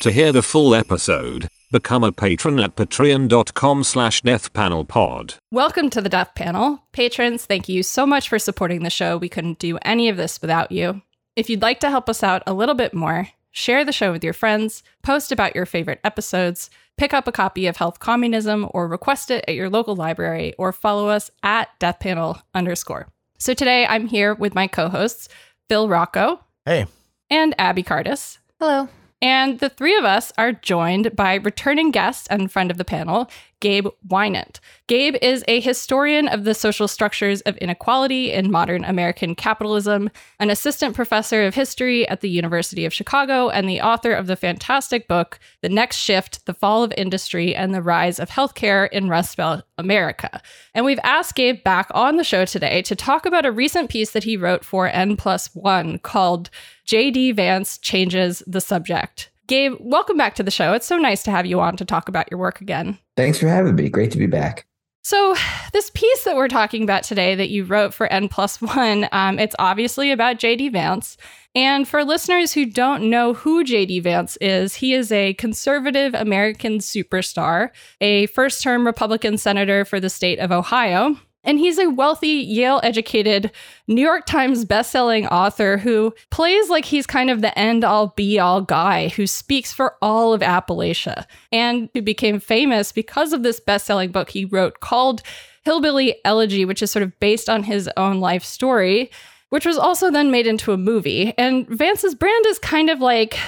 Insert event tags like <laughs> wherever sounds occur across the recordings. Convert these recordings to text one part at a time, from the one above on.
To hear the full episode, become a patron at patreon.com slash deathpanelpod. Welcome to the Death Panel. Patrons, thank you so much for supporting the show. We couldn't do any of this without you. If you'd like to help us out a little bit more, share the show with your friends, post about your favorite episodes, pick up a copy of Health Communism or request it at your local library, or follow us at deathpanel underscore. So today I'm here with my co-hosts, Phil Rocco Hey. and Abby Cardis. Hello. And the three of us are joined by returning guest and friend of the panel, Gabe Winant. Gabe is a historian of the social structures of inequality in modern American capitalism, an assistant professor of history at the University of Chicago, and the author of the fantastic book, The Next Shift The Fall of Industry and the Rise of Healthcare in Rust Belt America. And we've asked Gabe back on the show today to talk about a recent piece that he wrote for N Plus One called JD Vance Changes the Subject. Gabe, welcome back to the show. It's so nice to have you on to talk about your work again. Thanks for having me. Great to be back. So, this piece that we're talking about today that you wrote for N plus one, um, it's obviously about JD Vance. And for listeners who don't know who JD Vance is, he is a conservative American superstar, a first term Republican senator for the state of Ohio. And he's a wealthy, Yale educated, New York Times bestselling author who plays like he's kind of the end all be all guy who speaks for all of Appalachia and who became famous because of this bestselling book he wrote called Hillbilly Elegy, which is sort of based on his own life story, which was also then made into a movie. And Vance's brand is kind of like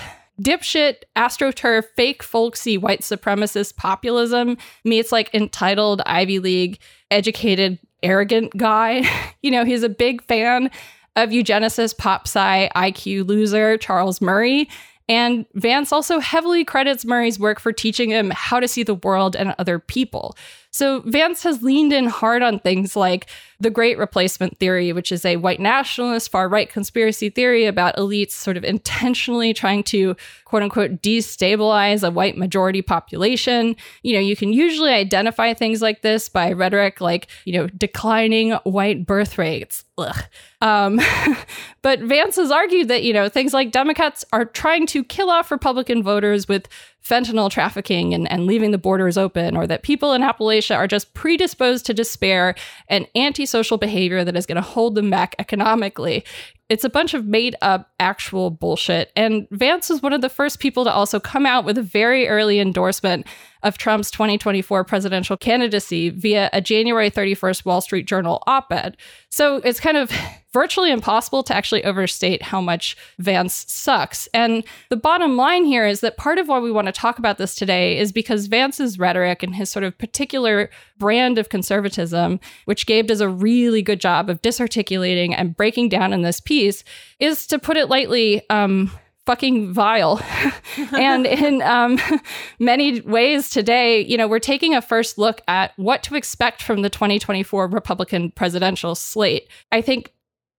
dipshit, astroturf, fake, folksy, white supremacist populism meets like entitled Ivy League, educated, arrogant guy. <laughs> you know, he's a big fan of eugenicist pop IQ loser Charles Murray. And Vance also heavily credits Murray's work for teaching him how to see the world and other people. So Vance has leaned in hard on things like the Great Replacement Theory, which is a white nationalist, far right conspiracy theory about elites sort of intentionally trying to quote unquote destabilize a white majority population. You know, you can usually identify things like this by rhetoric like, you know, declining white birth rates. Ugh. Um, <laughs> but Vance has argued that, you know, things like Democrats are trying to kill off Republican voters with fentanyl trafficking and, and leaving the borders open, or that people in Appalachia are just predisposed to despair and antisocial behavior that is going to hold them back economically. It's a bunch of made up actual bullshit. And Vance was one of the first people to also come out with a very early endorsement of Trump's 2024 presidential candidacy via a January 31st Wall Street Journal op ed. So it's kind of <laughs> virtually impossible to actually overstate how much Vance sucks. And the bottom line here is that part of why we want to talk about this today is because Vance's rhetoric and his sort of particular brand of conservatism, which Gabe does a really good job of disarticulating and breaking down in this piece, is to put it lightly, um, fucking vile. <laughs> and in um, <laughs> many ways today, you know, we're taking a first look at what to expect from the 2024 Republican presidential slate. I think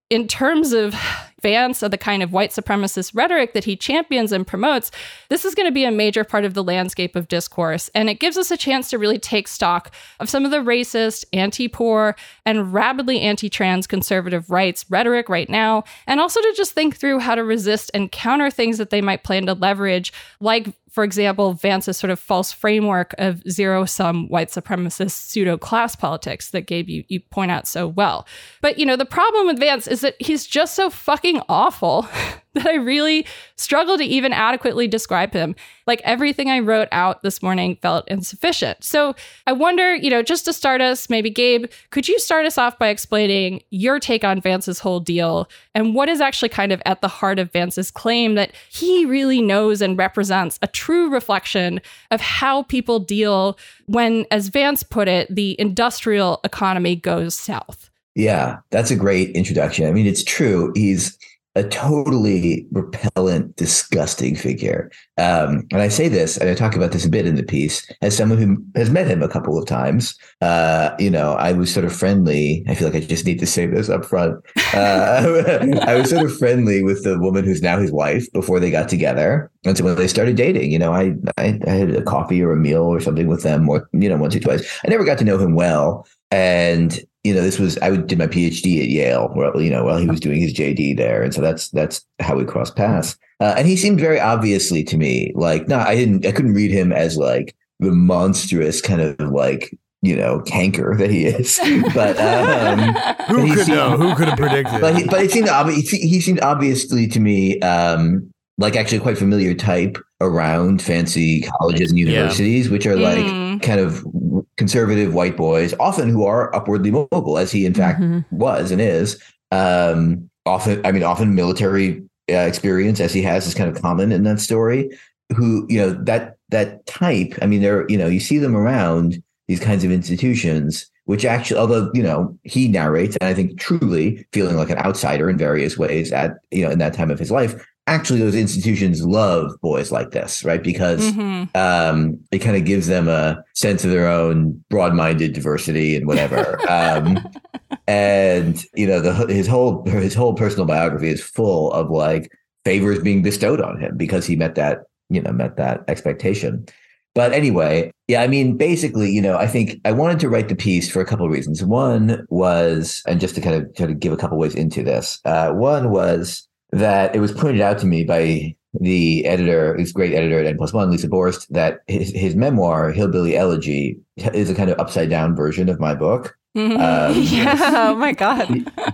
in terms of Vance of the kind of white supremacist rhetoric that he champions and promotes, this is going to be a major part of the landscape of discourse. And it gives us a chance to really take stock of some of the racist, anti poor, and rabidly anti trans conservative rights rhetoric right now, and also to just think through how to resist and counter things that they might plan to leverage, like for example, Vance's sort of false framework of zero sum white supremacist pseudo class politics that Gabe you, you point out so well. But you know, the problem with Vance is that he's just so fucking awful <laughs> that I really struggle to even adequately describe him. Like everything I wrote out this morning felt insufficient. So I wonder, you know, just to start us, maybe Gabe, could you start us off by explaining your take on Vance's whole deal and what is actually kind of at the heart of Vance's claim that he really knows and represents a true reflection of how people deal when, as Vance put it, the industrial economy goes south? Yeah, that's a great introduction. I mean, it's true. He's a totally repellent, disgusting figure. Um, and I say this, and I talk about this a bit in the piece, as someone who has met him a couple of times. Uh, you know, I was sort of friendly. I feel like I just need to say this up front. Uh, <laughs> I was sort of friendly with the woman who's now his wife before they got together. And so when they started dating, you know, I, I, I had a coffee or a meal or something with them, or, you know, once or twice. I never got to know him well. And you know, this was I did my PhD at Yale, where you know, while he was doing his JD there, and so that's that's how we crossed paths. Uh, and he seemed very obviously to me like no, I didn't, I couldn't read him as like the monstrous kind of like you know canker that he is. <laughs> But um, Who he could seemed- know? Who could have predicted? but he, but it seemed obvi- he he seemed obviously to me um, like actually quite familiar type around fancy colleges and universities, which are like Mm. kind of conservative white boys, often who are upwardly mobile, as he in fact Mhm. was and is. Um, often, I mean, often military uh, experience, as he has, is kind of common in that story. Who you know that that type. I mean, there you know you see them around these kinds of institutions, which actually, although you know he narrates, and I think truly feeling like an outsider in various ways at you know in that time of his life. Actually, those institutions love boys like this, right? Because Mhm. um, it kind of gives them a sense of their own broad-minded diversity and whatever. <laughs> um, and you know, the his whole his whole personal biography is full of like favors being bestowed on him because he met that you know met that expectation. But anyway, yeah, I mean, basically, you know, I think I wanted to write the piece for a couple of reasons. One was, and just to kind of try to give a couple ways into this, uh, one was that it was pointed out to me by the editor, this great editor at N plus one, Lisa Borst, that his, his memoir, Hillbilly Elegy, is a kind of upside down version of my book. Mhm. Um, <laughs> Yeah. Oh my God.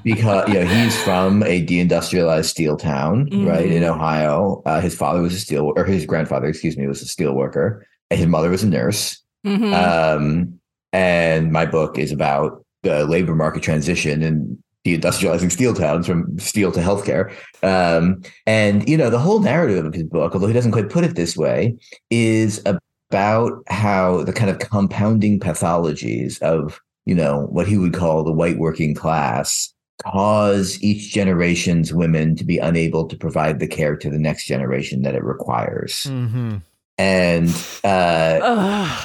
because you know he's from a deindustrialized steel town, right in Mhm. Ohio. Uh, his father was a steel, or his grandfather, excuse me, was a steel worker. And his mother was a nurse. Mhm. Um, and my book is about the labor market transition and deindustrializing steel towns from steel to healthcare. Um, and you know the whole narrative of his book, although he doesn't quite put it this way, is about how the kind of compounding pathologies of you know what he would call the white working class cause each generation's women to be unable to provide the care to the next generation that it requires. Hmm and uh,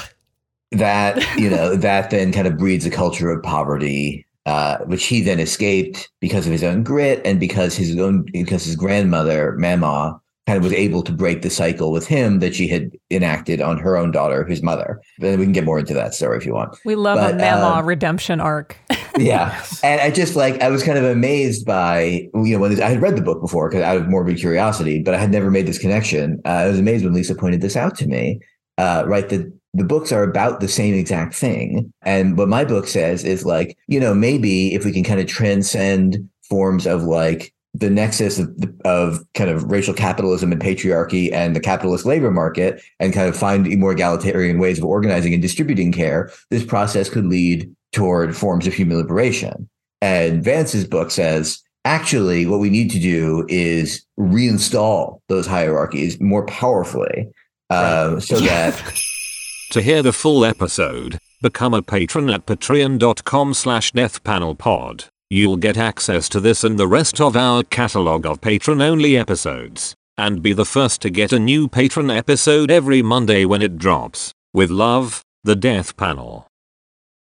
that you <laughs> know that then kind of breeds a culture of poverty uh, which he then escaped because of his own grit and because his own because his grandmother Mamaw kind of was able to break the cycle with him that she had enacted on her own daughter his mother. Then we can get more into that story if you want. We love But, a Mamaw um, redemption arc. <laughs> yeah. And i just like i was kind of amazed by you know when this, i had read the book before because out of morbid curiosity but i had never made this connection. Uh, i was amazed when lisa pointed this out to me uh, right that the books are about the same exact thing. And what my book says is like you know maybe if we can kind of transcend forms of like the nexus of, of kind of racial capitalism and patriarchy and the capitalist labor market and kind of find more egalitarian ways of organizing and distributing care this process could lead toward forms of human liberation. And Vance's book says, actually, what we need to do is reinstall those hierarchies more powerfully um, so that <laughs> To hear the full episode, become a patron at patreon.com slash deathpanelpod. You'll get access to this and the rest of our catalog of patron-only episodes, and be the first to get a new patron episode every Monday when it drops. With love, the Death Panel.